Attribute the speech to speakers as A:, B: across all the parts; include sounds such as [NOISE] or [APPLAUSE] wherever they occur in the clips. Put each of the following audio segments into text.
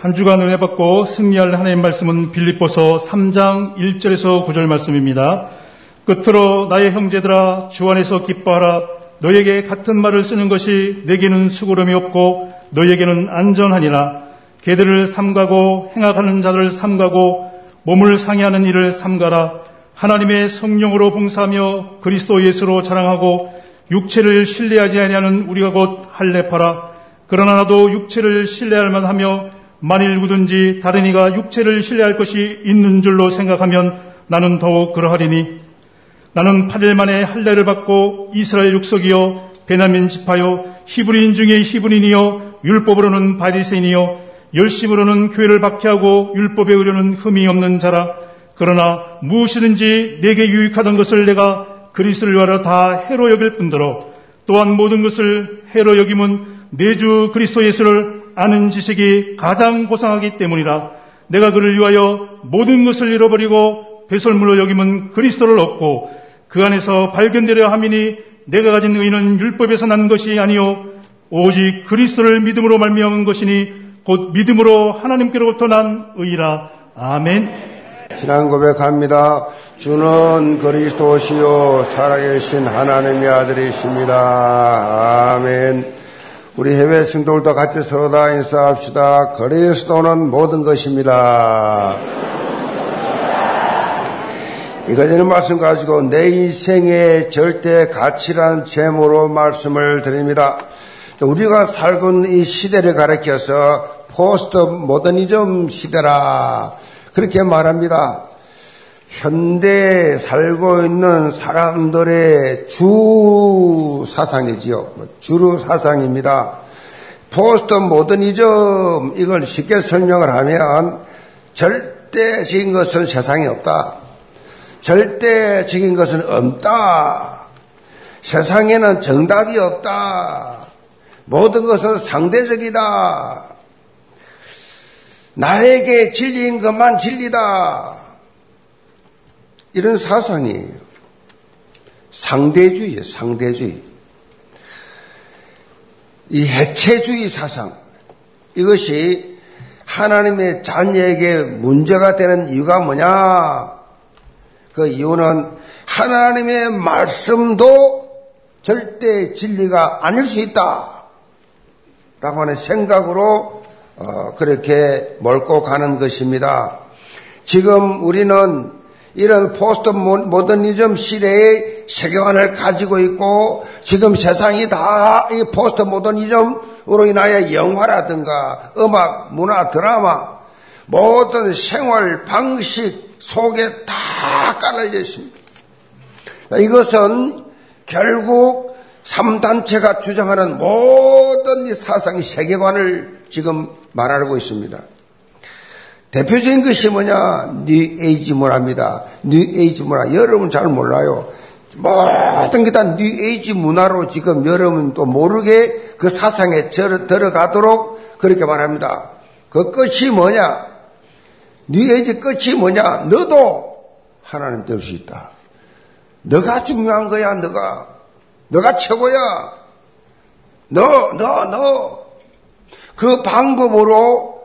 A: 한 주간 은혜 받고 승리할 하나님 말씀은 빌립보서 3장 1절에서 9절 말씀입니다. 끝으로 나의 형제들아 주 안에서 기뻐하라. 너에게 같은 말을 쓰는 것이 내게는 수고름이 없고 너에게는 안전하니라. 개들을 삼가고 행악하는 자들을 삼가고 몸을 상해하는 일을 삼가라. 하나님의 성령으로 봉사하며 그리스도 예수로 자랑하고 육체를 신뢰하지 아니하는 우리가 곧 할례파라. 그러나 나도 육체를 신뢰할 만하며 만일 누구든지 다른 이가 육체를 신뢰할 것이 있는 줄로 생각하면 나는 더욱 그러하리니 나는 8일 만에 할례를 받고 이스라엘 육속이요 베냐민 지파요 히브리인 중에 히브리인이요 율법으로는 바리새인이요 열심으로는 교회를 박해하고 율법에 의료는 흠이 없는 자라. 그러나 무엇이든지 내게 유익하던 것을 내가 그리스도를 위하여 다 해로 여길 뿐더러 또한 모든 것을 해로 여김은 내주 그리스도 예수를 아는 지식이 가장 고상하기 때문이라 내가 그를 위하여 모든 것을 잃어버리고 배설물로 여김은 그리스도를 얻고 그 안에서 발견되려 함이니 내가 가진 의는 율법에서 난 것이 아니요 오직 그리스도를 믿음으로 말미암은 것이니 곧 믿음으로 하나님께로부터 난 의라 아멘.
B: 지난 고백합니다. 주는 그리스도시요 살아계신 하나님의 아들이십니다. 아멘. 우리 해외 성도들도 같이 서로 다 인사합시다. 그리스도는 모든 것입니다. 이거저는 말씀 가지고 내 인생의 절대 가치란 제목으로 말씀을 드립니다. 우리가 살고 있는 이 시대를 가리켜서 포스트 모더니즘 시대라 그렇게 말합니다. 현대에 살고 있는 사람들의 주 사상이지요. 주루 사상입니다. 포스트 모더니즘 이걸 쉽게 설명을 하면 절대적인 것은 세상에 없다. 절대적인 것은 없다. 세상에는 정답이 없다. 모든 것은 상대적이다. 나에게 진리인 것만 진리다. 이런 사상이에요. 상대주의, 상대주의. 이 해체주의 사상. 이것이 하나님의 자녀에게 문제가 되는 이유가 뭐냐? 그 이유는 하나님의 말씀도 절대 진리가 아닐 수 있다. 라고 하는 생각으로 어, 그렇게 몰고 가는 것입니다. 지금 우리는 이런 포스트 모더니즘 시대의 세계관을 가지고 있고 지금 세상이 다 이 포스트 모더니즘으로 인하여 영화라든가 음악, 문화, 드라마 모든 생활 방식 속에 다 깔려져 있습니다. 이것은 결국 3단체가 주장하는 모든 이 사상 세계관을 지금 말하고 있습니다. 대표적인 것이 뭐냐? 뉴에이지 문화입니다. 뉴에이지 문화. 여러분 잘 몰라요. 모든 게 다 뉴에이지 문화로 지금 여러분 또 모르게 그 사상에 들어가도록 그렇게 말합니다. 그 끝이 뭐냐? 네 이제 끝이 뭐냐? 너도 하나님 될 수 있다. 너가 중요한 거야, 너가. 너가 최고야. 너, 너, 너. 그 방법으로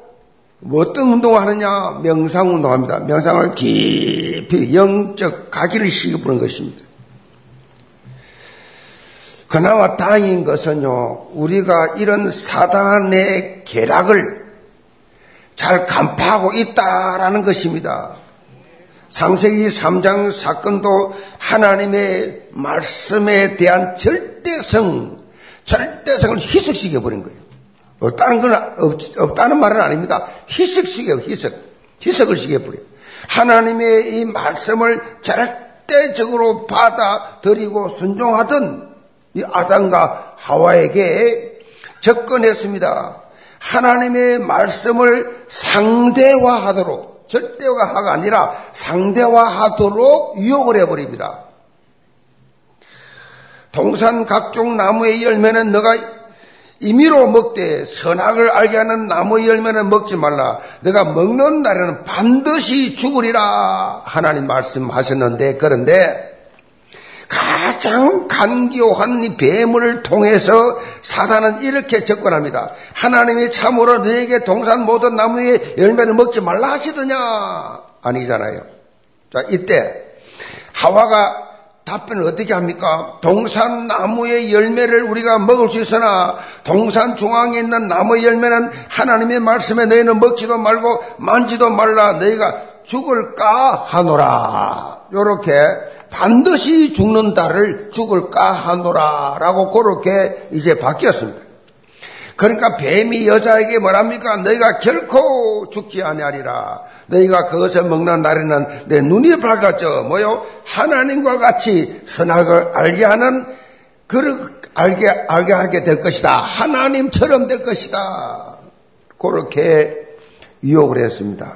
B: 뭐 어떤 운동을 하느냐? 명상 운동합니다. 명상을 깊이 영적 가기를 시켜보는 것입니다. 그나마 다행인 것은요, 우리가 이런 사단의 계략을 잘 간파하고 있다라는 것입니다. 상세기 3장 사건도 하나님의 말씀에 대한 절대성, 절대성을 희석시켜버린 거예요. 없다는 건, 없, 다는 말은 아닙니다. 희석시켜, 희석. 희석을 시켜버려요. 하나님의 이 말씀을 절대적으로 받아들이고 순종하던 이 아담과 하와에게 접근했습니다. 하나님의 말씀을 상대화하도록 절대화가 아니라 상대화하도록 유혹을 해버립니다. 동산 각종 나무의 열매는 너가 임의로 먹되 선악을 알게 하는 나무의 열매는 먹지 말라. 내가 먹는 날에는 반드시 죽으리라. 하나님 말씀하셨는데 그런데 가장 간교한 이 뱀을 통해서 사단은 이렇게 접근합니다. 하나님이 참으로 너에게 동산 모든 나무의 열매를 먹지 말라 하시더냐? 아니잖아요. 자, 이때 하와가 답변을 어떻게 합니까? 동산 나무의 열매를 우리가 먹을 수 있으나 동산 중앙에 있는 나무의 열매는 하나님의 말씀에 너희는 먹지도 말고 만지도 말라 너희가 죽을까 하노라. 요렇게 반드시 죽는다를 죽을까 하노라라고 그렇게 이제 바뀌었습니다. 그러니까 뱀이 여자에게 뭐랍니까? 너희가 결코 죽지 아니하리라. 너희가 그것을 먹는 날에는 내 눈이 밝아져 뭐요? 하나님과 같이 선악을 알게 하는 그 알게 알게 하게 될 것이다. 하나님처럼 될 것이다. 그렇게 유혹을 했습니다.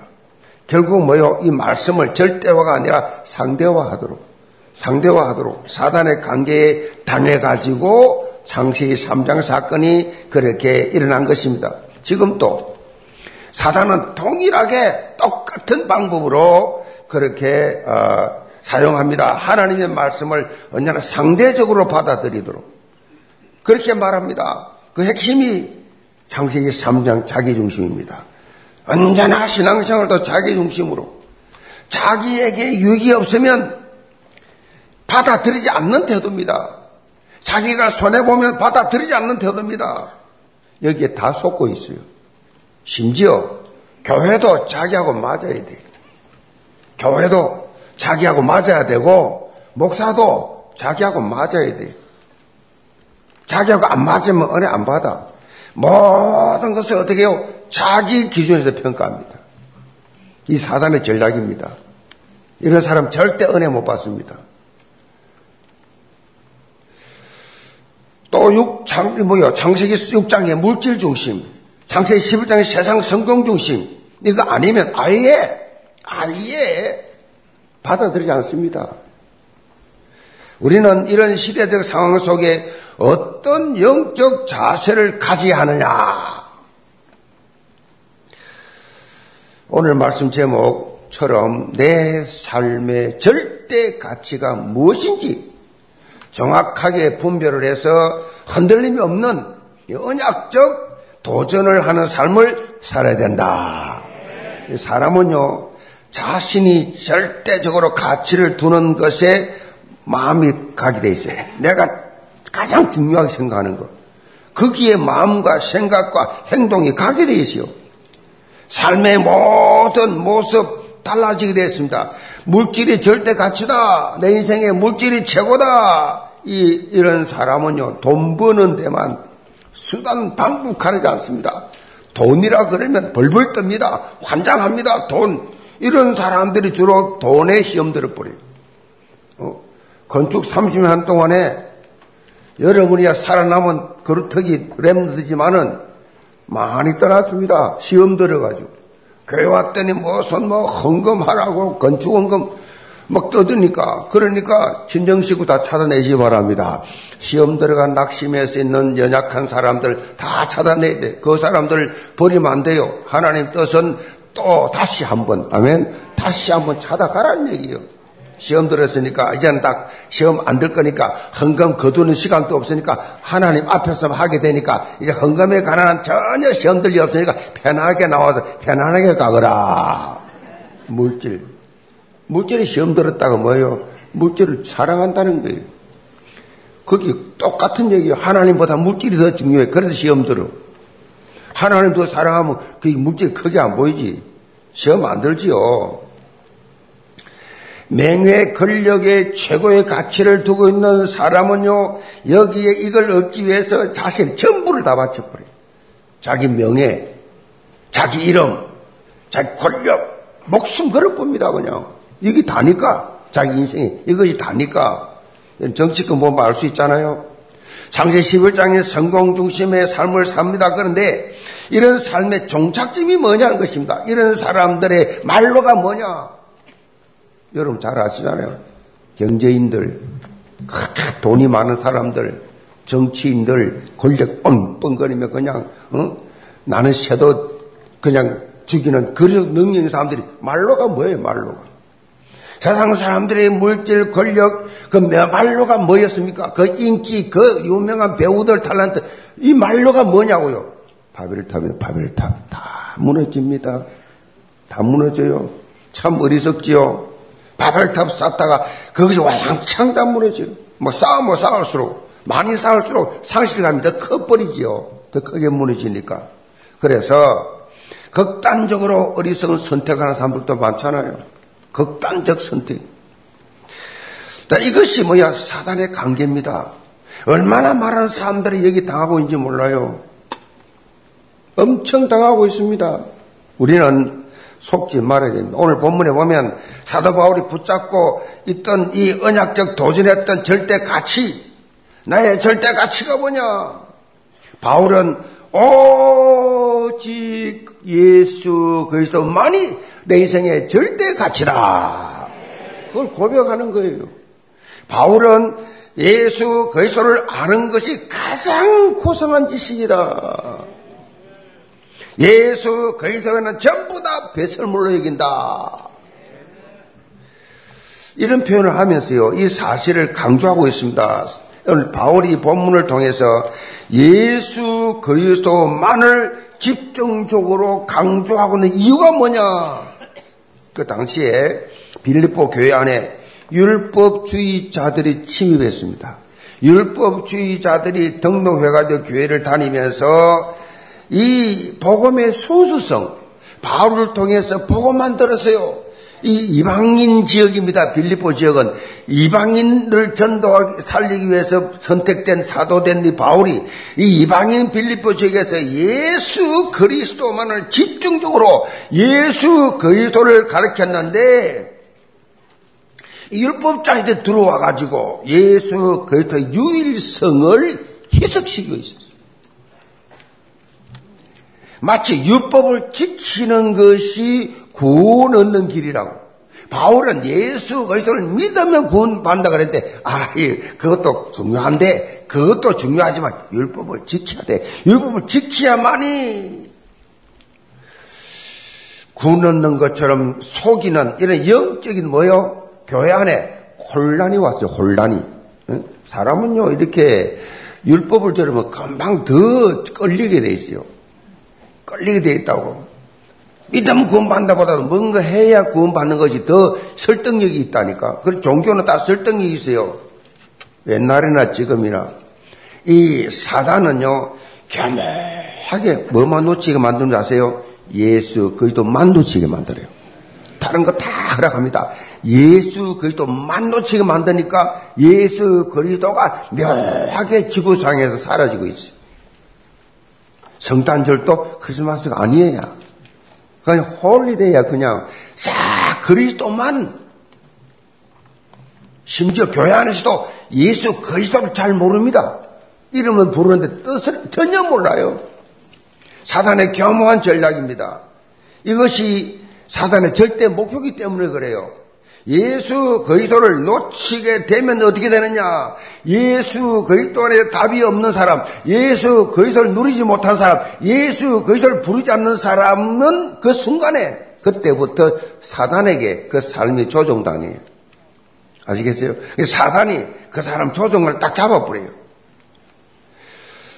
B: 결국 뭐요? 이 말씀을 절대화가 아니라 상대화하도록 상대화하도록 사단의 관계에 당해가지고 장세기 3장 사건이 그렇게 일어난 것입니다. 지금 또 사단은 동일하게 똑같은 방법으로 그렇게 어, 사용합니다. 하나님의 말씀을 언제나 상대적으로 받아들이도록 그렇게 말합니다. 그 핵심이 장세기 3장 자기 중심입니다. 언제나 신앙생활도 자기 중심으로 자기에게 유익이 없으면 받아들이지 않는 태도입니다. 자기가 손해보면 받아들이지 않는 태도입니다. 여기에 다 속고 있어요. 심지어 교회도 자기하고 맞아야 돼. 교회도 자기하고 맞아야 되고 목사도 자기하고 맞아야 돼. 자기하고 안 맞으면 은혜 안 받아. 모든 것을 어떻게 해요? 자기 기준에서 평가합니다. 이 사단의 전략입니다. 이런 사람 절대 은혜 못 받습니다. 또 6장, 뭐요? 장세기 6장의 물질 중심, 장세기 11장의 세상 성공 중심, 이거 아니면 아예, 아예 받아들이지 않습니다. 우리는 이런 시대적 상황 속에 어떤 영적 자세를 가져야 하느냐. 오늘 말씀 제목처럼 내 삶의 절대 가치가 무엇인지 정확하게 분별을 해서 흔들림이 없는 언약적 도전을 하는 삶을 살아야 된다. 사람은요, 자신이 절대적으로 가치를 두는 것에 마음이 가게 돼 있어요. 내가 가장 중요하게 생각하는 것. 거기에 마음과 생각과 행동이 가게 돼 있어요. 삶의 모든 모습 달라지게 됐습니다. 물질이 절대 가치다. 내 인생의 물질이 최고다. 이, 이런 사람은요, 돈 버는 데만 수단 방북하지 않습니다. 돈이라 그러면 벌벌 뜹니다. 환장합니다. 돈. 이런 사람들이 주로 돈에 시험 들어버려요. 어, 건축 30년 동안에 여러분이 살아남은 그루터기 램드지만은 많이 떠났습니다. 시험 들어가지고. 교회 왔더니 무슨 뭐 헌금하라고 건축 헌금 막 떠드니까 그러니까 친정식구 다 찾아내시 기 바랍니다. 시험 들어간 낙심할 수 있는 연약한 사람들 다 찾아내야 돼. 그 사람들 버리면 안 돼요. 하나님 뜻은 또 다시 한번 아멘. 다시 한번 찾아가라는 얘기예요. 시험 들었으니까 이제는 딱 시험 안들 거니까 헌금 거두는 시간도 없으니까 하나님 앞에서 하게 되니까 이제 헌금에 관한 전혀 시험 들리 없으니까 편하게 나와서 편안하게 가거라. 물질 물질이 시험 들었다가 뭐예요? 물질을 사랑한다는 거예요. 그게 똑같은 얘기예요. 하나님보다 물질이 더 중요해. 그래서 시험 들어. 하나님 더 사랑하면 그 물질 크게 안 보이지. 시험 안 들지요. 맹회 권력의 최고의 가치를 두고 있는 사람은요, 여기에 이걸 얻기 위해서 자신 전부를 다 바쳐버려요. 자기 명예, 자기 이름, 자기 권력, 목숨 걸어봅니다, 그냥. 이게 다니까. 자기 인생이. 이것이 다니까. 정치권 보면 알 수 있잖아요. 장세 11장의 성공 중심의 삶을 삽니다. 그런데 이런 삶의 종착점이 뭐냐는 것입니다. 이런 사람들의 말로가 뭐냐? 여러분 잘 아시잖아요. 경제인들, 돈이 많은 사람들, 정치인들, 권력 뻥뻥거리며 그냥, 어? 나는 새도 그냥 죽이는 그런 능력인 사람들이 말로가 뭐예요, 말로가. 세상 사람들의 물질, 권력, 그 말로가 뭐였습니까? 그 인기, 그 유명한 배우들 탤런트, 이 말로가 뭐냐고요? 바벨탑이다, 바벨탑. 다 무너집니다. 다 무너져요. 참 어리석지요. 바벨탑 쌓다가 거기서 와양창 다 무너져요. 뭐 쌓으면 쌓을수록, 많이 쌓을수록 상실감이 더 커버리지요. 더 크게 무너지니까. 그래서 극단적으로 어리석은 선택하는 사람들도 많잖아요. 극단적 선택. 자, 이것이 뭐야? 사단의 관계입니다. 얼마나 많은 사람들이 여기 당하고 있는지 몰라요. 엄청 당하고 있습니다. 우리는 속지 말아야 됩니다. 오늘 본문에 보면 사도 바울이 붙잡고 있던 이 언약적 도전했던 절대 가치, 나의 절대 가치가 뭐냐? 바울은 오직 예수 그리스도만이 내 인생의 절대 가치다. 그걸 고백하는 거예요. 바울은 예수 그리스도를 아는 것이 가장 고상한 짓이다. 예수 그리스도는 전부 다 배설물로 여긴다. 이런 표현을 하면서요, 이 사실을 강조하고 있습니다. 오늘 바울이 본문을 통해서 예수 그리스도만을 집중적으로 강조하고 있는 이유가 뭐냐? 그 당시에 빌립보 교회 안에 율법주의자들이 침입했습니다. 율법주의자들이 등록해가지고 교회를 다니면서 이 복음의 소수성, 바울을 통해서 복음 만 들었어요. 이 이방인 지역입니다. 빌리포 지역은 이방인을 전도하기 살리기 위해서 선택된 사도된 이 바울이 이 이방인 빌리포 지역에서 예수 그리스도만을 집중적으로 예수 그리스도를 가르쳤는데 율법자한테 들어와 가지고 예수 그리스도 유일성을 희석시키고 있었어요. 마치 율법을 지키는 것이 구원 얻는 길이라고. 바울은 예수 그리스도를 믿으면 구원 받는다 그랬는데 아, 예, 그것도 중요한데 그것도 중요하지만 율법을 지켜야 돼. 율법을 지켜야만이 구원 얻는 것처럼 속이는 이런 영적인 뭐요? 교회 안에 혼란이 왔어요. 혼란이. 사람은요 이렇게 율법을 들으면 금방 더 끌리게 돼 있어요. 끌리게 돼 있다고. 믿으면 구원받는다 보다도 뭔가 해야 구원받는 것이 더 설득력이 있다니까. 그 종교는 다 설득력이 있어요. 옛날이나 지금이나. 이 사단은요, 겸하게 뭐만 놓치게 만드는 줄 아세요? 예수 그리스도만 놓치게 만들어요. 다른 거 다 허락합니다. 예수 그리스도만 놓치게 만드니까 예수 그리스도가 묘하게 지구상에서 사라지고 있어요. 성탄절도 크리스마스가 아니에요. 그냥 holiday야 그냥 싹 그리스도만 심지어 교회 안에서도 예수 그리스도를 잘 모릅니다. 이름은 부르는데 뜻을 전혀 몰라요. 사단의 교묘한 전략입니다. 이것이 사단의 절대 목표이기 때문에 그래요. 예수 그리스도를 놓치게 되면 어떻게 되느냐? 예수 그리스도 안에 답이 없는 사람, 예수 그리스도를 누리지 못한 사람, 예수 그리스도를 부르지 않는 사람은 그 순간에 그때부터 사단에게 그 삶이 조종당해요. 아시겠어요? 사단이 그 사람 조종을 딱 잡아버려요.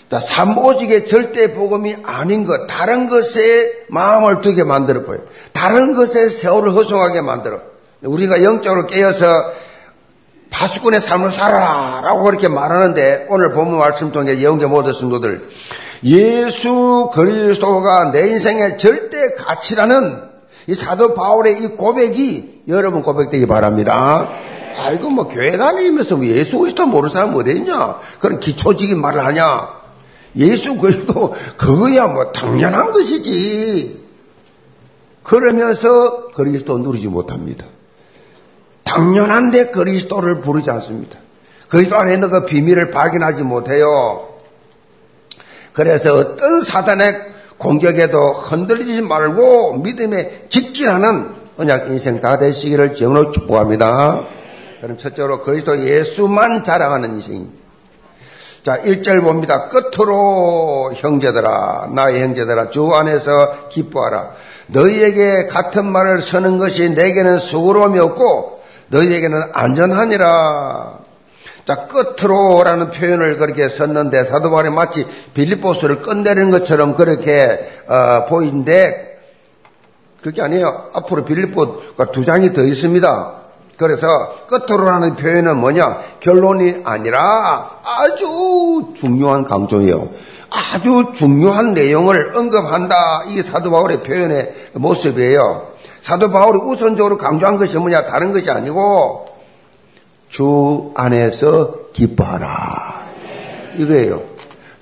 B: 자, 삼오직의 절대 복음이 아닌 것, 다른 것에 마음을 두게 만들어 버려요. 다른 것에 세월을 허송하게 만들어. 우리가 영적으로 깨어서 파수꾼의 삶을 살아라 라고 그렇게 말하는데 오늘 본문 말씀 통해 영계 모든 성도들 예수 그리스도가 내 인생의 절대 가치라는 이 사도 바울의 이 고백이 여러분 고백되기 바랍니다. 아이고 뭐 교회 다니면서 뭐 예수 그리스도 모르는 사람 어디 있냐? 그런 기초적인 말을 하냐? 예수 그리스도 그거야 뭐 당연한 것이지. 그러면서 그리스도 누리지 못합니다. 당연한데 그리스도를 부르지 않습니다. 그리스도 안에 있는 그 비밀을 발견하지 못해요. 그래서 어떤 사단의 공격에도 흔들리지 말고 믿음에 직진하는 언약 인생 다 되시기를 지원으로 축복합니다. 그럼 첫째로 그리스도 예수만 자랑하는 인생입니다. 자, 1절 봅니다. 끝으로 형제들아, 나의 형제들아, 주 안에서 기뻐하라. 너희에게 같은 말을 서는 것이 내게는 수고로움이 없고 너희에게는 안전하니라. 자, 끝으로라는 표현을 그렇게 썼는데 사도 바울이 마치 빌립보스를 끝내는 것처럼 그렇게 어, 보이는데 그게 아니에요. 앞으로 빌립보가 두 장이 더 있습니다. 그래서 끝으로라는 표현은 뭐냐? 결론이 아니라 아주 중요한 강조예요. 아주 중요한 내용을 언급한다. 이게 사도 바울의 표현의 모습이에요. 사도 바울이 우선적으로 강조한 것이 뭐냐? 다른 것이 아니고 주 안에서 기뻐하라. 이거예요.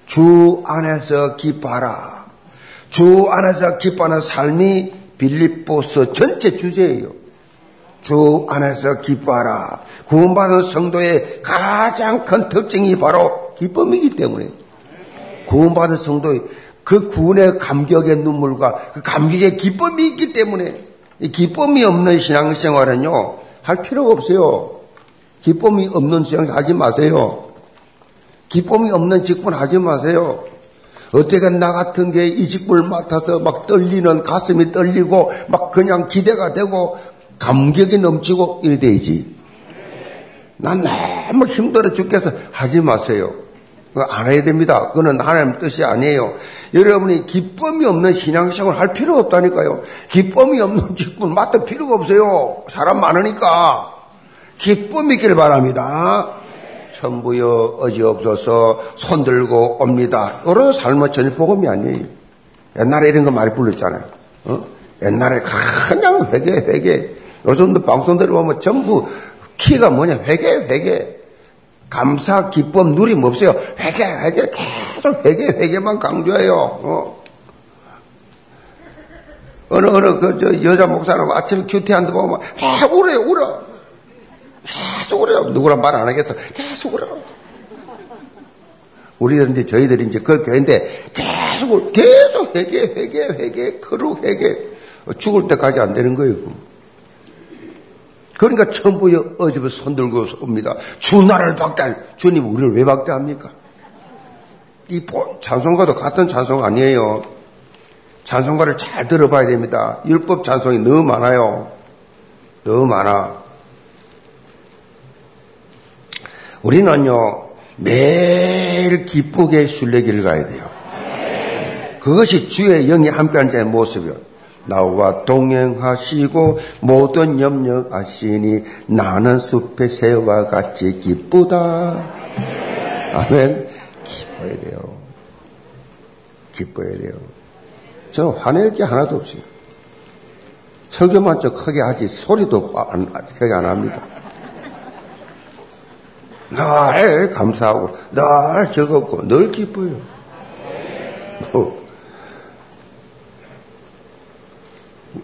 B: 주 안에서 기뻐하라. 주 안에서 기뻐하는 삶이 빌립보스 전체 주제예요. 주 안에서 기뻐하라. 구원받은 성도의 가장 큰 특징이 바로 기쁨이기 때문에 구원받은 성도의 그 구원의 감격의 눈물과 그 감격의 기쁨이 있기 때문에 기쁨이 없는 신앙생활은요 할 필요가 없어요. 기쁨이 없는 수영 하지 마세요. 기쁨이 없는 직분 하지 마세요. 어떻게 나 같은 게 이 직분을 맡아서 막 떨리는 가슴이 떨리고 막 그냥 기대가 되고 감격이 넘치고 이래 되지. 난 너무 힘들어 죽겠어 하지 마세요. 안 해야 됩니다. 그거는 하나님 뜻이 아니에요. 여러분이 기쁨이 없는 신앙생활 할 필요 없다니까요. 기쁨이 없는 [LAUGHS] 직분 맡을 필요가 없어요. 사람 많으니까. 기쁨 있길 바랍니다. 천부여 어지없어서 손들고 옵니다. 이런 삶은 전혀 복음이 아니에요. 옛날에 이런 거 많이 불렀잖아요. 어? 옛날에 그냥 회개, 회개. 요즘도 방송들 보면 전부 키가 뭐냐? 회개, 회개. 감사, 기쁨, 누림 없어요. 회개, 회개, 계속 회개, 회개만 강조해요. 어? 어느, 어느, 그, 저, 여자 목사님 아침에 큐티한테 보면, 아, 울어요, 울어. 계속 그래요. 누구랑 말 안 하겠어. 계속 그래요. 우리는 이제 저희들이 이제 그 교회인데 계속 계속 회개 회개 회개 거룩 회개 죽을 때까지 안 되는 거예요. 그러니까 전부 어집에 손들고 옵니다. 주 나를 박대 주님 우리를 왜 박대합니까? 이 찬송가도 같은 찬송 아니에요. 찬송가를 잘 들어봐야 됩니다. 율법 찬송이 너무 많아요. 너무 많아. 우리는요, 매일 기쁘게 순례길을 가야 돼요. 그것이 주의 영이 함께한 자의 모습이요. 나와 동행하시고 모든 염려하시니 나는 숲의 새와 같이 기쁘다. 아멘. 기뻐야 돼요. 기뻐야 돼요. 저는 화낼 게 하나도 없어요. 설교만 좀 크게 하지 소리도 안, 크게 안 합니다. 늘 감사하고 늘 즐겁고 늘 기뻐요. 뭐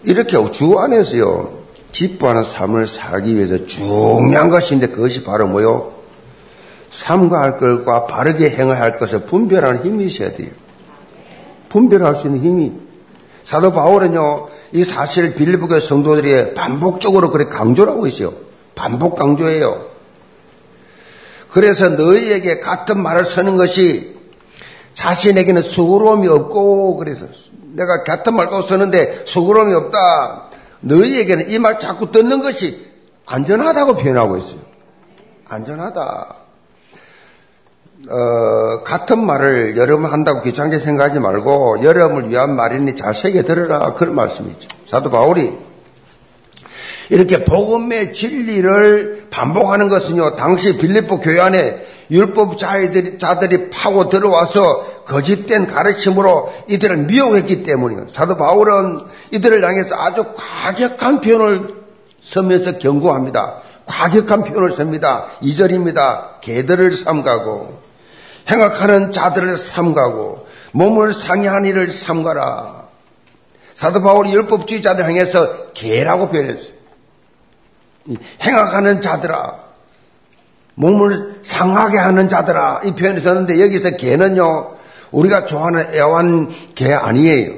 B: 이렇게 주 안에서요 기뻐하는 삶을 살기 위해서 중요한 것인데 그것이 바로 뭐요? 삼가 할 것과 바르게 행해야 할 것을 분별하는 힘이 있어야 돼요. 분별할 수 있는 힘이. 사도 바울은요, 이 사실을 빌리보교 성도들이 반복적으로 그렇게 강조를 하고 있어요. 반복 강조해요. 그래서 너희에게 같은 말을 쓰는 것이 자신에게는 수고로움이 없고 그래서 내가 같은 말도 쓰는데 수고로움이 없다. 너희에게는 이 말 자꾸 듣는 것이 안전하다고 표현하고 있어요. 안전하다. 어, 같은 말을 여러분 한다고 귀찮게 생각하지 말고 여러분을 위한 말이니 잘 새겨 들으라 그런 말씀이죠. 사도 바울이 이렇게 복음의 진리를 반복하는 것은요, 당시 빌립보 교회 안에 율법 자들이, 자들이 파고 들어와서 거짓된 가르침으로 이들을 미혹했기 때문이에요. 사도 바울은 이들을 향해서 아주 과격한 표현을 쓰면서 경고합니다. 과격한 표현을 씁니다. 2절입니다. 개들을 삼가고 행악하는 자들을 삼가고 몸을 상해한 이를 삼가라. 사도 바울이 율법주의자들 향해서 개라고 표현했어요. 행악하는 자들아, 몸을 상하게 하는 자들아, 이 표현이 썼는데 여기서 개는요, 우리가 좋아하는 애완 개 아니에요.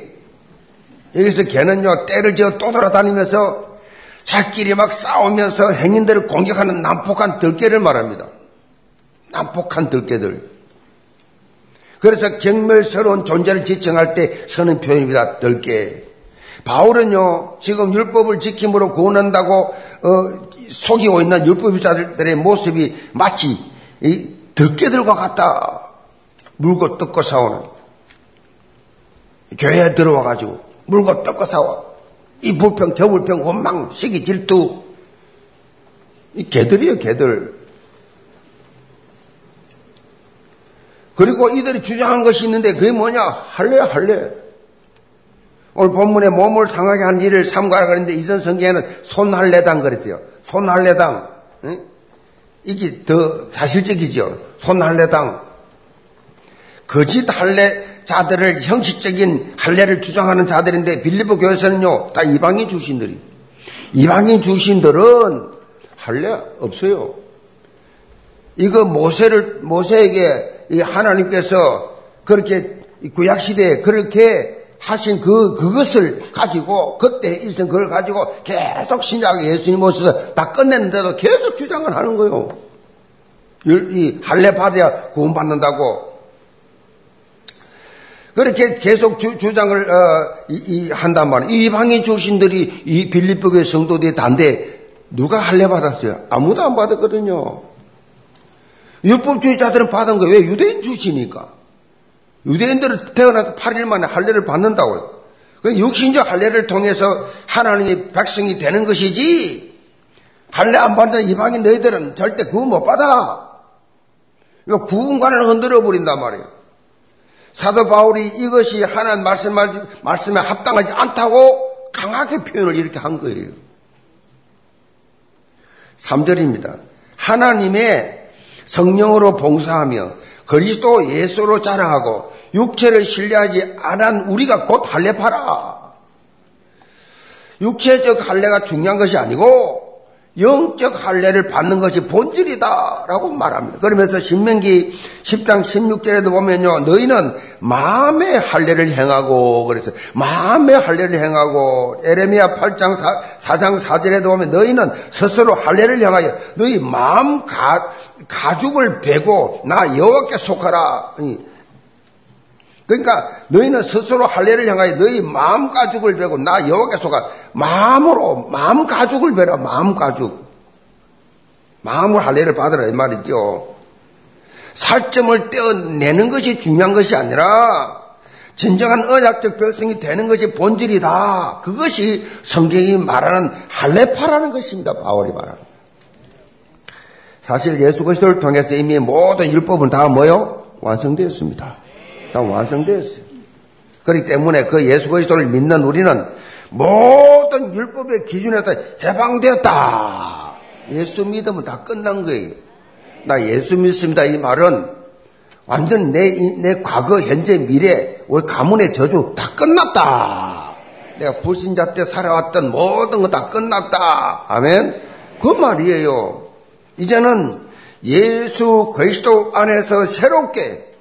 B: 여기서 개는요, 때를 지어 떠돌아다니면서 자기끼리 막 싸우면서 행인들을 공격하는 난폭한 들개를 말합니다. 난폭한 들개들. 그래서 경멸스러운 존재를 지칭할 때 쓰는 표현입니다. 들개. 바울은요, 지금 율법을 지킴으로 구원한다고, 어, 속이고 있는 율법자들의 모습이 마치 이 들깨들과 같다. 물고 뜯고 싸우는. 교회에 들어와가지고 물고 뜯고 싸워. 이 불평, 저 불평, 원망, 시기, 질투. 이 개들이에요, 개들. 그리고 이들이 주장한 것이 있는데 그게 뭐냐? 할래, 할래. 오늘 본문에 몸을 상하게 한 일을 삼가라 그랬는데 이전 성경에는 손할래당 그랬어요. 손할래당. 응? 이게 더 사실적이죠. 손할래당. 거짓 할례 자들을 형식적인 할례를 주장하는 자들인데 빌리보 교회에서는요 다 이방인 출신들이 이방인 출신들은 할례 없어요. 이거 모세를 모세에게 하나님께서 그렇게 구약 시대에 그렇게 하신 그 그것을 가지고 그때 있은 그걸 가지고 계속 신약 예수님 오셔서 다 끝냈는데도 계속 주장을 하는 거예요. 이 할례 받아야 구원 받는다고 그렇게 계속 주, 장을 어, 이, 이 한단 말이에요. 이방인 출신들이 이 빌립보 교회 성도들이 단데 누가 할례 받았어요? 아무도 안 받았거든요. 율법주의자들은 받은 거예요. 왜? 유대인 출신이니까. 유대인들은 태어나서 8일 만에 할례를 받는다고요. 그 육신적 할례를 통해서 하나님의 백성이 되는 것이지 할례 안 받는 이방인 너희들은 절대 구원 못 받아. 구원관을 흔들어 버린단 말이에요. 사도 바울이 이것이 하나님 말씀, 말씀에 합당하지 않다고 강하게 표현을 이렇게 한 거예요. 3절입니다. 하나님의 성령으로 봉사하며 그리스도 예수로 자랑하고 육체를 신뢰하지 않은 우리가 곧 할례파라. 육체적 할례가 중요한 것이 아니고 영적 할례를 받는 것이 본질이다라고 말합니다. 그러면서 신명기 10장 16절에도 보면요. 너희는 마음의 할례를 행하고 그래서 마음의 할례를 행하고 에레미야 8장 4, 장 4절에도 보면 너희는 스스로 할례를 행하여 너희 마음 가, 가죽을 베고 나 여호와께 속하라. 그러니까 너희는 스스로 할례를 향하여 너희 마음 가죽을 베고 나 여호와께 속하 마음으로 마음 가죽을 베라 마음 가죽 마음으로 할례를 받으라 이 말이죠. 살점을 떼어내는 것이 중요한 것이 아니라 진정한 언약적 백성이 되는 것이 본질이다. 그것이 성경이 말하는 할례파라는 것입니다. 바울이 말하는. 사실 예수 그리스도를 통해서 이미 모든 율법은 다 뭐요? 완성되었습니다. 다 완성되었어요. 그렇기 때문에 그 예수 그리스도를 믿는 우리는 모든 율법의 기준에서 해방되었다. 예수 믿으면 다 끝난 거예요. 나 예수 믿습니다. 이 말은 완전 내, 내 과거, 현재, 미래, 우리 가문의 저주 다 끝났다. 내가 불신자 때 살아왔던 모든 거 다 끝났다. 아멘. 그 말이에요. 이제는 예수 그리스도 안에서 새롭게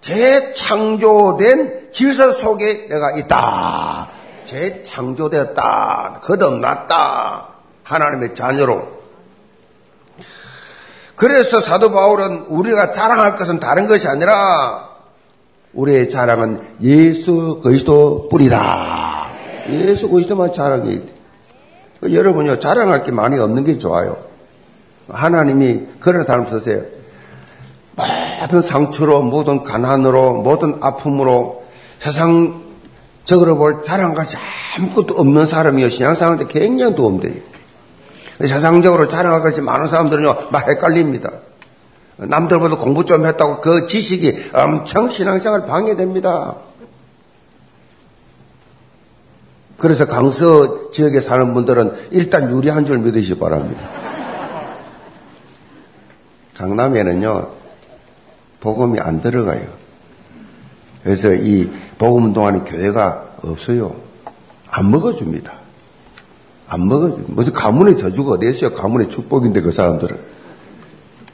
B: 재창조된 질서 속에 내가 있다. 재창조되었다. 거듭났다. 하나님의 자녀로. 그래서 사도 바울은 우리가 자랑할 것은 다른 것이 아니라 우리의 자랑은 예수 그리스도 뿌리다. 예수 그리스도만 자랑해. 그 여러분요 자랑할 게 많이 없는 게 좋아요. 하나님이 그런 사람 쓰세요. 모든 상처로, 모든 가난으로, 모든 아픔으로 세상적으로 볼 것이 아무것도 없는 사람이요. 때 굉장히 도움돼요. 세상적으로 자랑할 것이 많은 사람들은요, 막 헷갈립니다. 남들보다 공부 좀 했다고 그 지식이 엄청 신앙생활 방해됩니다. 그래서 강서 지역에 사는 분들은 일단 유리한 줄 믿으시 기 바랍니다. 강남에는요, 복음이 안 들어가요. 그래서 이 복음 운동하는 교회가 없어요. 안 먹어줍니다. 안 먹어줍니다. 무슨 가문의 저주가 어디 있어요? 가문의 축복인데 그 사람들은.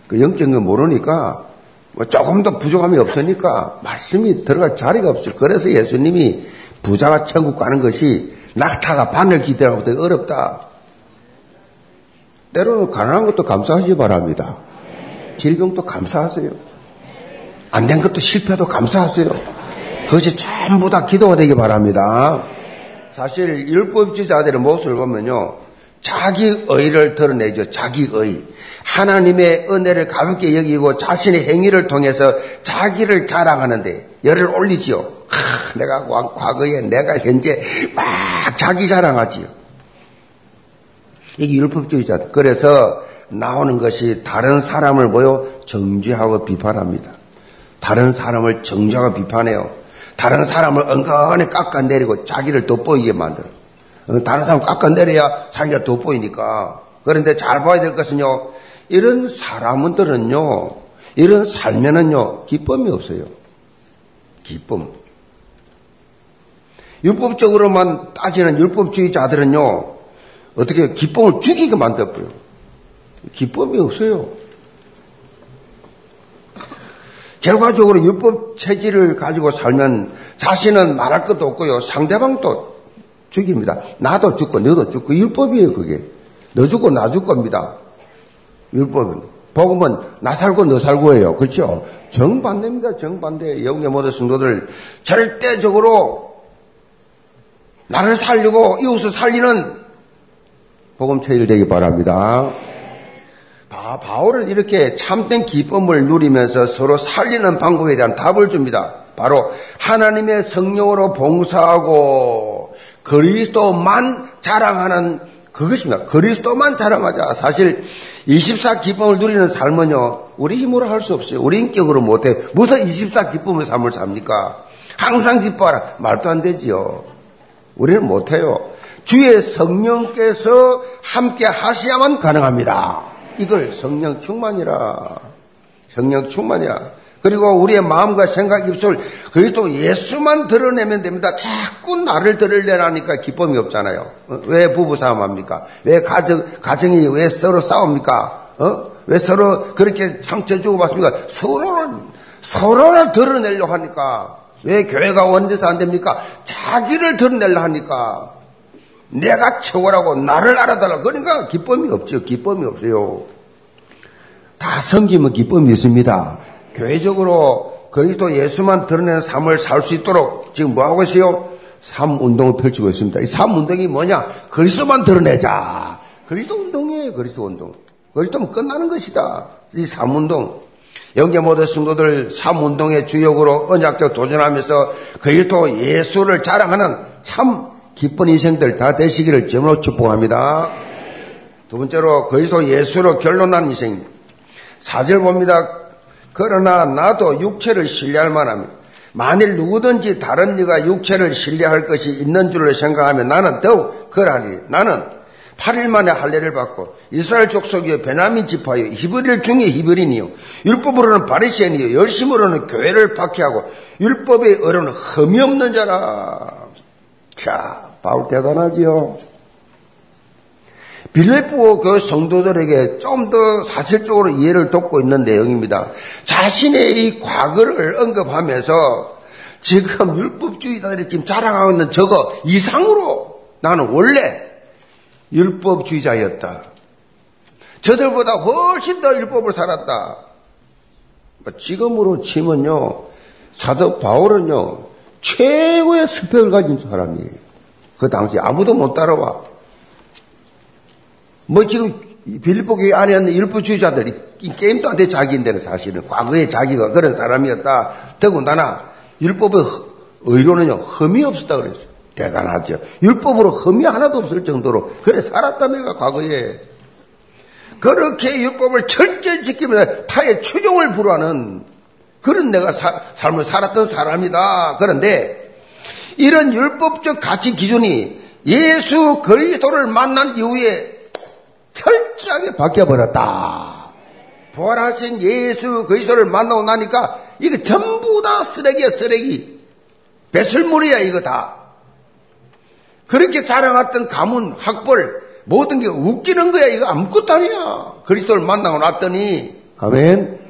B: 그 영적인 거 모르니까 뭐 조금 더 부족함이 없으니까 말씀이 들어갈 자리가 없어요. 그래서 예수님이 부자가 천국 가는 것이 낙타가 바늘 기대하고 더 어렵다. 때로는 가난한 것도 감사하시 바랍니다. 질병도 감사하세요. 안 된 것도 실패도 감사하세요. 그것이 전부 다 기도가 되기 바랍니다. 사실 율법주의자들의 모습을 보면요. 자기 의를 드러내죠. 자기 의. 하나님의 은혜를 가볍게 여기고 자신의 행위를 통해서 자기를 자랑하는데 열을 올리지요. 하, 내가 과거에 내가 현재 막 자기 자랑하지요. 이게 율법주의자. 그래서 나오는 것이 다른 사람을 보여 정죄하고 비판합니다. 다른 사람을 정죄하고 비판해요. 다른 사람을 은근히 깎아내리고 자기를 돋보이게 만들어. 어, 다른 사람 깎아내려야 자기가 돋보이니까. 그런데 잘 봐야 될 것은요. 이런 사람들은요. 이런 살면은요. 기쁨이 없어요. 기쁨. 율법적으로만 따지는 율법주의자들은요. 어떻게 기쁨을 죽이게 만들어요. 기쁨이 없어요. 결과적으로 율법 체질을 가지고 살면 자신은 말할 것도 없고요. 상대방도 죽입니다. 나도 죽고 너도 죽고 율법이에요 그게. 너 죽고 나 죽 겁니다. 율법은. 복음은 나 살고 너 살고예요. 그렇죠? 정반대입니다. 정반대. 영계 모든 성도들 절대적으로 나를 살리고 이웃을 살리는 복음 체질 되기 바랍니다. 바, 바울은 이렇게 참된 기쁨을 누리면서 서로 살리는 방법에 대한 답을 줍니다. 바로 하나님의 성령으로 봉사하고 그리스도만 자랑하는 그것입니다. 그리스도만 자랑하자. 사실 24 기쁨을 누리는 삶은요, 우리 힘으로 할 수 없어요. 우리 인격으로 못해. 무슨 24 기쁨의 삶을 삽니까? 항상 기뻐하라. 말도 안 되지요. 우리는 못해요. 주의 성령께서 함께 하셔야만 가능합니다. 이걸 성령 충만이라. 성령 충만이라. 그리고 우리의 마음과 생각, 입술, 그리스도 예수만 드러내면 됩니다. 자꾸 나를 드러내라니까 기쁨이 없잖아요. 어? 왜 부부 싸움 합니까? 왜 가정, 가정이 왜 서로 싸웁니까? 어? 왜 서로 그렇게 상처 주고 받습니까? 서로를, 서로를 드러내려고 하니까. 왜 교회가 원돼서 안 됩니까? 자기를 드러내려 하니까. 내가 최고라고 나를 알아달라. 그러니까 기쁨이 없죠. 기쁨이 없어요. 다 섬기면 기쁨이 있습니다. 교회적으로 그리스도 예수만 드러내는 삶을 살 수 있도록 지금 뭐 하고 있어요? 삶 운동을 펼치고 있습니다. 이 삶 운동이 뭐냐? 그리스도만 드러내자. 그리스도 운동이에요. 그리스도 운동. 그리스도면 끝나는 것이다. 이 삶 운동. 영계 모든 성도들 삶 운동의 주역으로 언약적 도전하면서 그리스도 예수를 자랑하는 참 기쁜 인생들 다 되시기를 점으로 축복합니다. 두 번째로 그리스도 예수로 결론난 인생. 사절 봅니다. 그러나 나도 육체를 신뢰할 만합니다. 만일 누구든지 다른 이가 육체를 신뢰할 것이 있는 줄을 생각하면 나는 더욱 그러하니 나는 8일 만에 할례를 받고 이스라엘 족속이요 베나민 지파요 히브리를 중에 히브리니요 율법으로는 바리새인이요 열심으로는 교회를 박해하고 율법의 어로는 흠이 없는 자라. 자, 바울 대단하지요. 빌레포 그 성도들에게 좀 더 사실적으로 이해를 돕고 있는 내용입니다. 자신의 이 과거를 언급하면서 지금 율법주의자들이 지금 자랑하고 있는 저거 이상으로 나는 원래 율법주의자였다. 저들보다 훨씬 더 율법을 살았다. 지금으로 치면요, 사도 바울은요, 최고의 스펙을 가진 사람이에요. 그 당시 아무도 못 따라와. 뭐 지금 교회 안에 있는 율법주의자들이 게임도 안 돼 자기인데는 사실은 과거에 자기가 그런 사람이었다. 더군다나 율법의 의로는요 흠이 없었다 그랬어요. 대단하죠. 율법으로 흠이 하나도 없을 정도로 그래 살았다 내가 과거에 그렇게 율법을 철저히 지키면서 타의 추종을 불하는 그런 내가 사, 삶을 살았던 사람이다. 그런데 이런 율법적 가치 기준이 예수 그리스도를 만난 이후에 철저하게 바뀌어버렸다. 부활하신 예수 그리스도를 만나고 나니까 이게 전부 다 쓰레기야 쓰레기. 배설물이야 이거 다. 그렇게 자랑했던 가문, 학벌 모든 게 웃기는 거야 이거 아무것도 아니야. 그리스도를 만나고 났더니 아멘.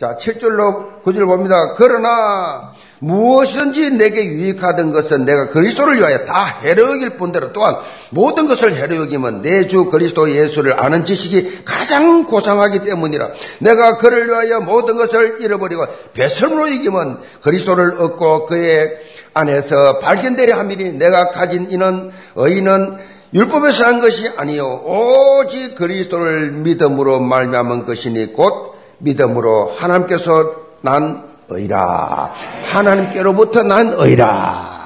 B: 자 7절로 9절 봅니다. 그러나 무엇이든지 내게 유익하던 것은 내가 그리스도를 위하여 다 해로여길 뿐더러 또한 모든 것을 해로여기면 내 주 그리스도 예수를 아는 지식이 가장 고상하기 때문이라. 내가 그를 위하여 모든 것을 잃어버리고 배설물로 이기면 그리스도를 얻고 그의 안에서 발견되려 함이니 내가 가진 이는 의인은 율법에서 한 것이 아니요 오직 그리스도를 믿음으로 말미암은 것이니 곧 믿음으로 하나님께서 난 의라 하나님께로부터 난 의라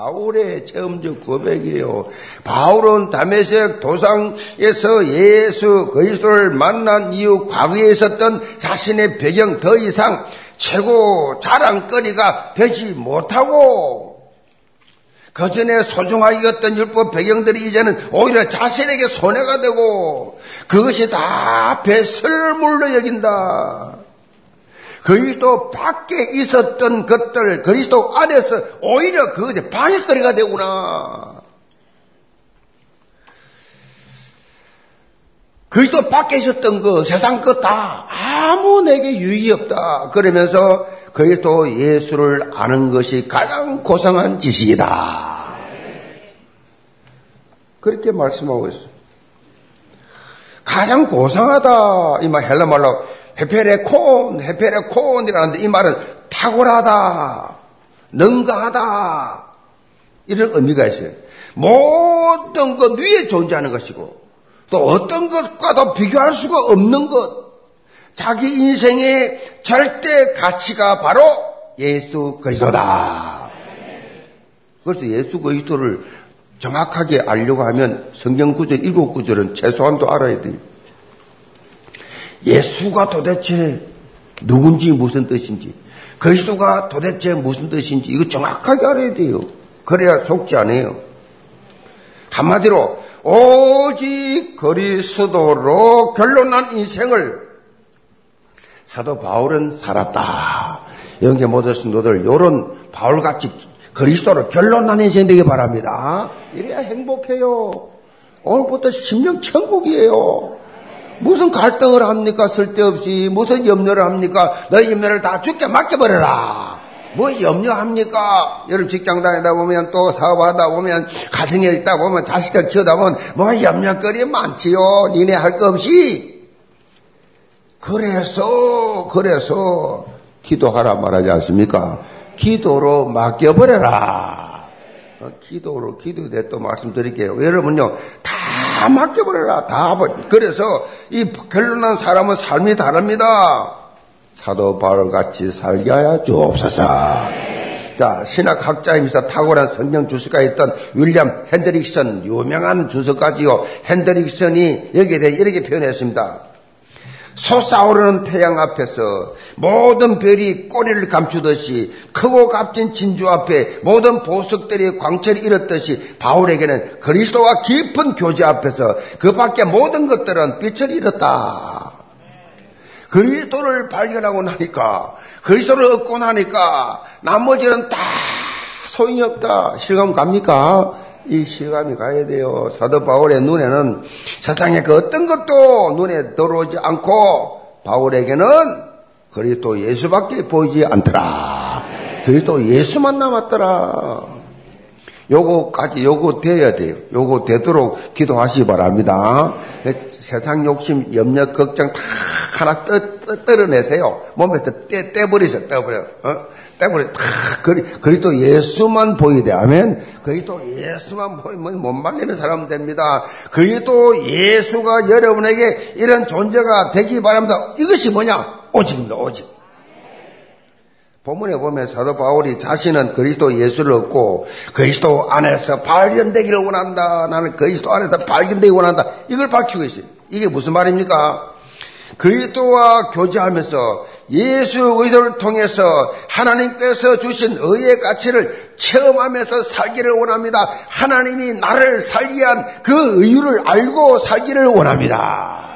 B: 바울의 체험적 고백이에요. 바울은 담에색 도상에서 예수 그리스도를 만난 이후 과거에 있었던 자신의 배경 더 이상 최고 자랑거리가 되지 못하고 그 전에 소중하게 였던 율법 배경들이 이제는 오히려 자신에게 손해가 되고 그것이 다 배설물로 여긴다. 그리스도 밖에 있었던 것들, 그리스도 안에서 오히려 그것이 방해거리가 되구나. 그리스도 밖에 있었던 그 세상 것 다 아무 내게 유익이 없다. 그러면서 그리스도 예수를 아는 것이 가장 고상한 지식이다. 그렇게 말씀하고 있어요. 가장 고상하다. 이 말 헬라 말로 헤페레콘, 헤페레콘이라는데 이 말은 탁월하다, 능가하다 이런 의미가 있어요. 모든 것 위에 존재하는 것이고 또 어떤 것과도 비교할 수가 없는 것. 자기 인생의 절대 가치가 바로 예수 그리스도다. 그래서 예수 그리스도를 정확하게 알려고 하면 성경 구절 일곱 구절은 최소한도 알아야 돼요. 예수가 도대체 누군지 무슨 뜻인지, 그리스도가 도대체 무슨 뜻인지 이거 정확하게 알아야 돼요. 그래야 속지 않아요. 한마디로 오직 그리스도로 결론난 인생을 사도 바울은 살았다. 영계 모든 성도들 요런 바울같이 그리스도로 결론난 인생 되기 바랍니다. 이래야 행복해요. 오늘부터 심령 천국이에요. 무슨 갈등을 합니까? 쓸데없이. 무슨 염려를 합니까? 너희 염려를 다 죽게 맡겨버려라. 뭐 염려합니까? 여러분 직장 다니다 보면 또 사업하다 보면 가정에 있다 보면 자식들 키우다 보면 뭐 염려거리 많지요. 니네 할 거 없이. 그래서, 그래서 기도하라 말하지 않습니까? 기도로 맡겨버려라. 어, 기도로, 기도에 또 말씀드릴게요. 여러분요, 다다 맡겨버려라. 다. 그래서 이 결론난 사람은 삶이 다릅니다. 사도 바울 같이 살게 하여 주옵소서. 자, 신학학자이면서 탁월한 성경 주석가 있던 윌리엄 핸드릭슨, 유명한 주석가지요. 핸드릭슨이 여기에 대해 이렇게 표현했습니다. 솟아오르는 태양 앞에서 모든 별이 꼬리를 감추듯이 크고 값진 진주 앞에 모든 보석들이 광철이 잃었듯이 바울에게는 그리스도와 깊은 교제 앞에서 그 밖에 모든 것들은 빛을 잃었다. 그리스도를 발견하고 나니까 그리스도를 얻고 나니까 나머지는 다 소용이 없다. 실감 갑니까? 이 실감이 가야 돼요. 사도 바울의 눈에는 세상의 그 어떤 것도 눈에 들어오지 않고 바울에게는 그리스도 예수밖에 보이지 않더라. 그리스도 예수만 남았더라. 요거까지 요거 돼야 돼요. 요거 되도록 기도하시 기 바랍니다. 세상 욕심, 염려, 걱정 다 하나 떠, 떠, 떨어내세요. 몸에서 떼, 떼버리세요. 떼버려. 어? 때문에 다 그리, 그리스도 예수만 보이되 하면 그리스도 예수만 보이면 못 말리는 사람 됩니다. 그리스도 예수가 여러분에게 이런 존재가 되기 바랍니다. 이것이 뭐냐? 오직입니다. 오직. 본문에 보면 사도 바울이 자신은 그리스도 예수를 얻고 그리스도 안에서 발견되기를 원한다. 나는 그리스도 안에서 발견되기 원한다. 이걸 밝히고 있어요. 이게 무슨 말입니까? 그리스도와 교제하면서 예수 그리스도를 통해서 하나님께서 주신 의의 가치를 체험하면서 살기를 원합니다. 하나님이 나를 살게 한그 의유를 알고 살기를 원합니다.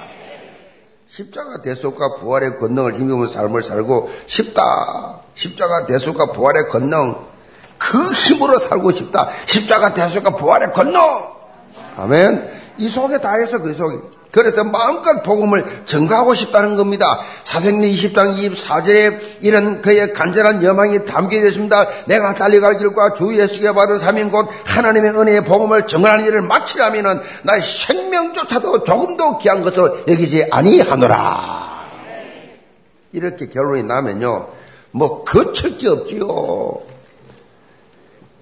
B: 십자가 대속과 부활의 권능을 힘입은 삶을 살고 싶다. 십자가 대속과 부활의 권능 그 힘으로 살고 싶다. 십자가 대속과 부활의 권능. 아멘. 이 속에 다 해서 그 속에 그래서 마음껏 복음을 전가하고 싶다는 겁니다. 사도행전 20장 24절에 이런 그의 간절한 여망이 담겨져 있습니다. 내가 달려갈 길과 주 예수께 받은 사명 곧 하나님의 은혜의 복음을 전하는 일을 마치려면 나의 생명조차도 조금도 귀한 것을 여기지 아니하노라. 이렇게 결론이 나면요. 뭐 거칠 게 없지요.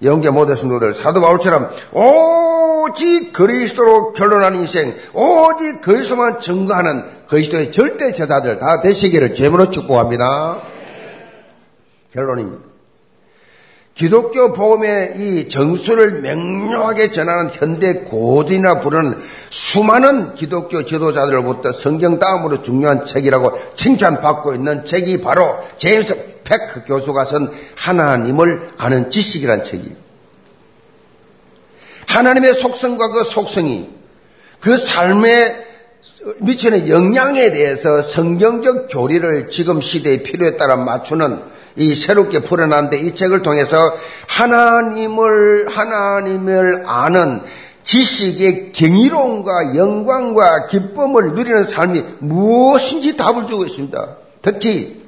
B: 영계 모든 성도들 사도 바울처럼 오직 그리스도로 결론한 인생, 오직 그리스도만 증거하는 그리스도의 절대 제자들 다 되시기를 죄물로 축복합니다. 결론입니다. 기독교 복음의 이 정수를 명료하게 전하는 현대 고전이나 부르는 수많은 기독교 지도자들로부터 성경 다음으로 중요한 책이라고 칭찬받고 있는 책이 바로 제임스 팩 교수가 쓴 하나님을 아는 지식이란 책이에요. 하나님의 속성과 그 속성이 그 삶에 미치는 영향에 대해서 성경적 교리를 지금 시대의 필요에 따라 맞추는 이 새롭게 풀어놨는데 이 책을 통해서 하나님을 하나님을 아는 지식의 경이로움과 영광과 기쁨을 누리는 삶이 무엇인지 답을 주고 있습니다. 특히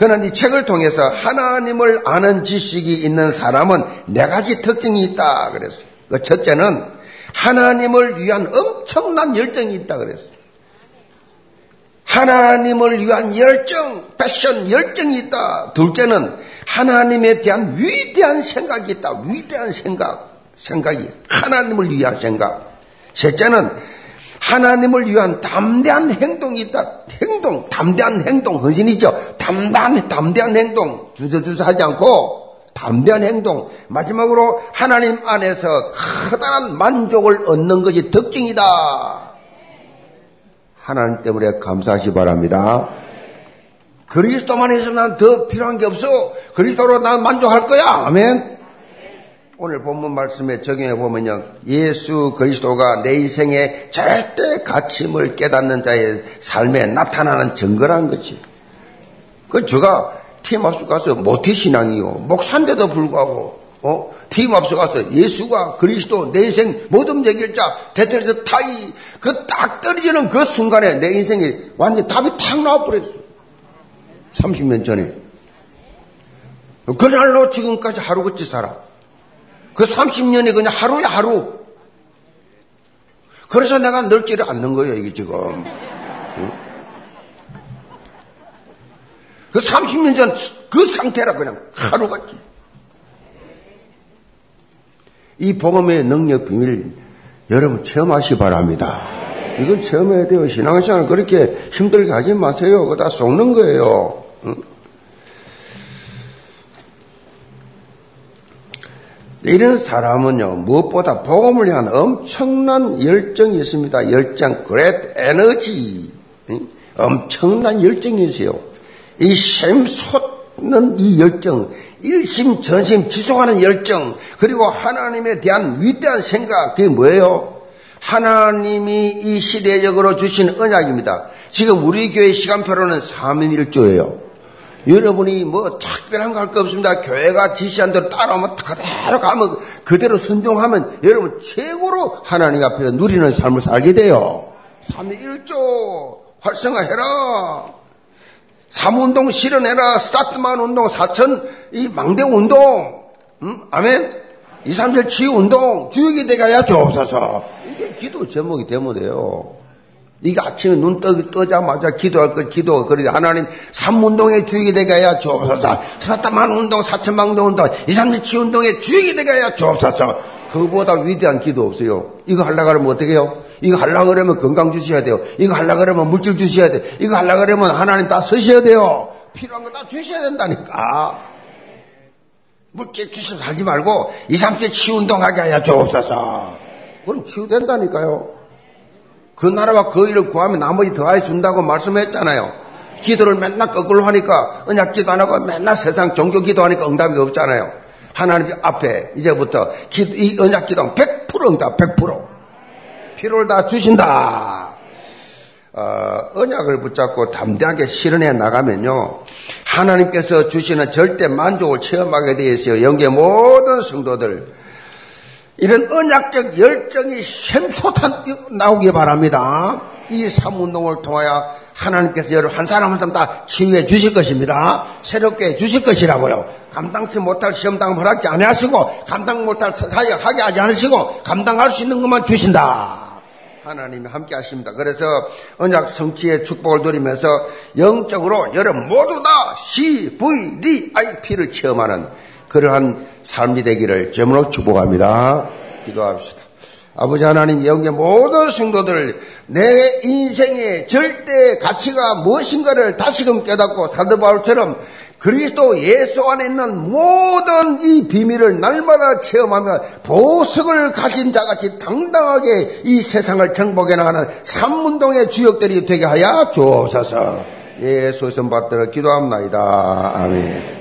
B: 그는 이 책을 통해서 하나님을 아는 지식이 있는 사람은 네 가지 특징이 있다 그랬어요. 그 첫째는 하나님을 위한 엄청난 열정이 있다 그랬어요. 하나님을 위한 열정, 패션, 열정이 있다. 둘째는 하나님에 대한 위대한 생각이 있다. 위대한 생각, 생각이. 하나님을 위한 생각. 셋째는 하나님을 위한 담대한 행동이 있다. 행동, 담대한 행동, 헌신이죠. 담대한, 담대한 행동. 주저주저 하지 않고, 담대한 행동. 마지막으로 하나님 안에서 커다란 만족을 얻는 것이 특징이다. 하나님 때문에 감사하시 바랍니다. 그리스도만 해서 난 더 필요한 게 없어. 그리스도로 난 만족할 거야. 아멘. 오늘 본문 말씀에 적용해 보면요. 예수 그리스도가 내 인생의 절대 가침을 깨닫는 자의 삶에 나타나는 증거란 거지. 그 제가 팀합수 가서 모태 신앙이요. 목사인데도 불구하고, 어? 팀합수 가서 예수가 그리스도 내 인생 모든 얘기자 대텔에서 타이 그 딱 떨어지는 그 순간에 내 인생이 완전 답이 탁 나와버렸어. 30년 전에. 그날로 지금까지 하루같이 살아. 그 30년이 그냥 하루야 하루. 그래서 내가 늙지를 않는 거예요, 이게 지금. 그 30년 전 그 상태라 그냥 하루같이. 이 복음의 능력 비밀 여러분 체험하시 기 바랍니다. 이걸 체험해야 돼요. 신앙생활 그렇게 힘들게 하지 마세요. 그거 다 속는 거예요. 이런 사람은요, 무엇보다 복음을 향한 엄청난 열정이 있습니다. 열정, great energy. 엄청난 열정이 있어요. 이 샘솟는 이 열정, 일심 전심 지속하는 열정, 그리고 하나님에 대한 위대한 생각, 그게 뭐예요? 하나님이 이 시대적으로 주신 언약입니다. 지금 우리 교회 시간표로는 3일 1조예요 여러분이 뭐 특별한 거 할 거 없습니다. 교회가 지시한 대로 따라오면 그대로 가면 그대로 순종하면 여러분 최고로 하나님 앞에서 누리는 삶을 살게 돼요. 3일1조 활성화해라. 사무운동 실현해라. 스타트만 운동, 사천 이 망대 운동. 음? 아멘? 2, 3절 치유 운동. 주역이 하여 주옵소서. 이게 기도 제목이 되면 돼요. 이게 아침에 눈 떠, 떠자마자 기도할 것, 기도, 그러니 하나님, 삼운동의 주역이 되게 하여 주옵소서. 사타만 운동, 사천망도 운동, 이삼리치 운동의 주역이 되게 하여 주옵소서. 그보다 위대한 기도 없어요. 이거 하려고 하면 어떻게 해요? 이거 하려고 그러면 건강 주셔야 돼요. 이거 하려고 그러면 물질 주셔야 돼요. 이거 하려고 그러면 하나님 다 쓰셔야 돼요. 필요한 거 다 주셔야 된다니까. 물질 주셔서 하지 말고, 이삼치 치운동하게 하여 주옵소서. 그럼 치유된다니까요. 그 나라와 그 일을 구하면 나머지 더하여 준다고 말씀했잖아요. 기도를 맨날 거꾸로 하니까 언약 기도 안 하고 맨날 세상 종교 기도하니까 응답이 없잖아요. 하나님 앞에 이제부터 기도, 이 언약 기도는 100% 응답, 100%. 필요를 다 주신다. 어, 언약을 붙잡고 담대하게 실현해 나가면요. 하나님께서 주시는 절대 만족을 체험하게 되어 있어요. 영계 모든 성도들. 이런 언약적 열정이 샘솟한 나오기 바랍니다. 이 사문동을 통하여 하나님께서 여러분 한 사람 한 사람 다 치유해 주실 것입니다. 새롭게 해 주실 것이라고요. 감당치 못할 시험당 허락지 아니하시고 감당 못할 사역 하게 하지 않으시고 감당할 수 있는 것만 주신다. 하나님이 함께 하십니다. 그래서 언약 성취의 축복을 누리면서 영적으로 여러분 모두 다 CVDIP를 체험하는 그러한 삶이 되기를 제물로 축복합니다. 기도합시다. 아버지 하나님 영계 모든 성도들 내 인생의 절대 가치가 무엇인가를 다시금 깨닫고 사도 바울처럼 그리스도 예수 안에 있는 모든 이 비밀을 날마다 체험하며 보석을 가진 자같이 당당하게 이 세상을 정복해 나가는 삼문동의 주역들이 되게 하여 주옵소서. 예수 의 받들어 기도합니다. 아멘.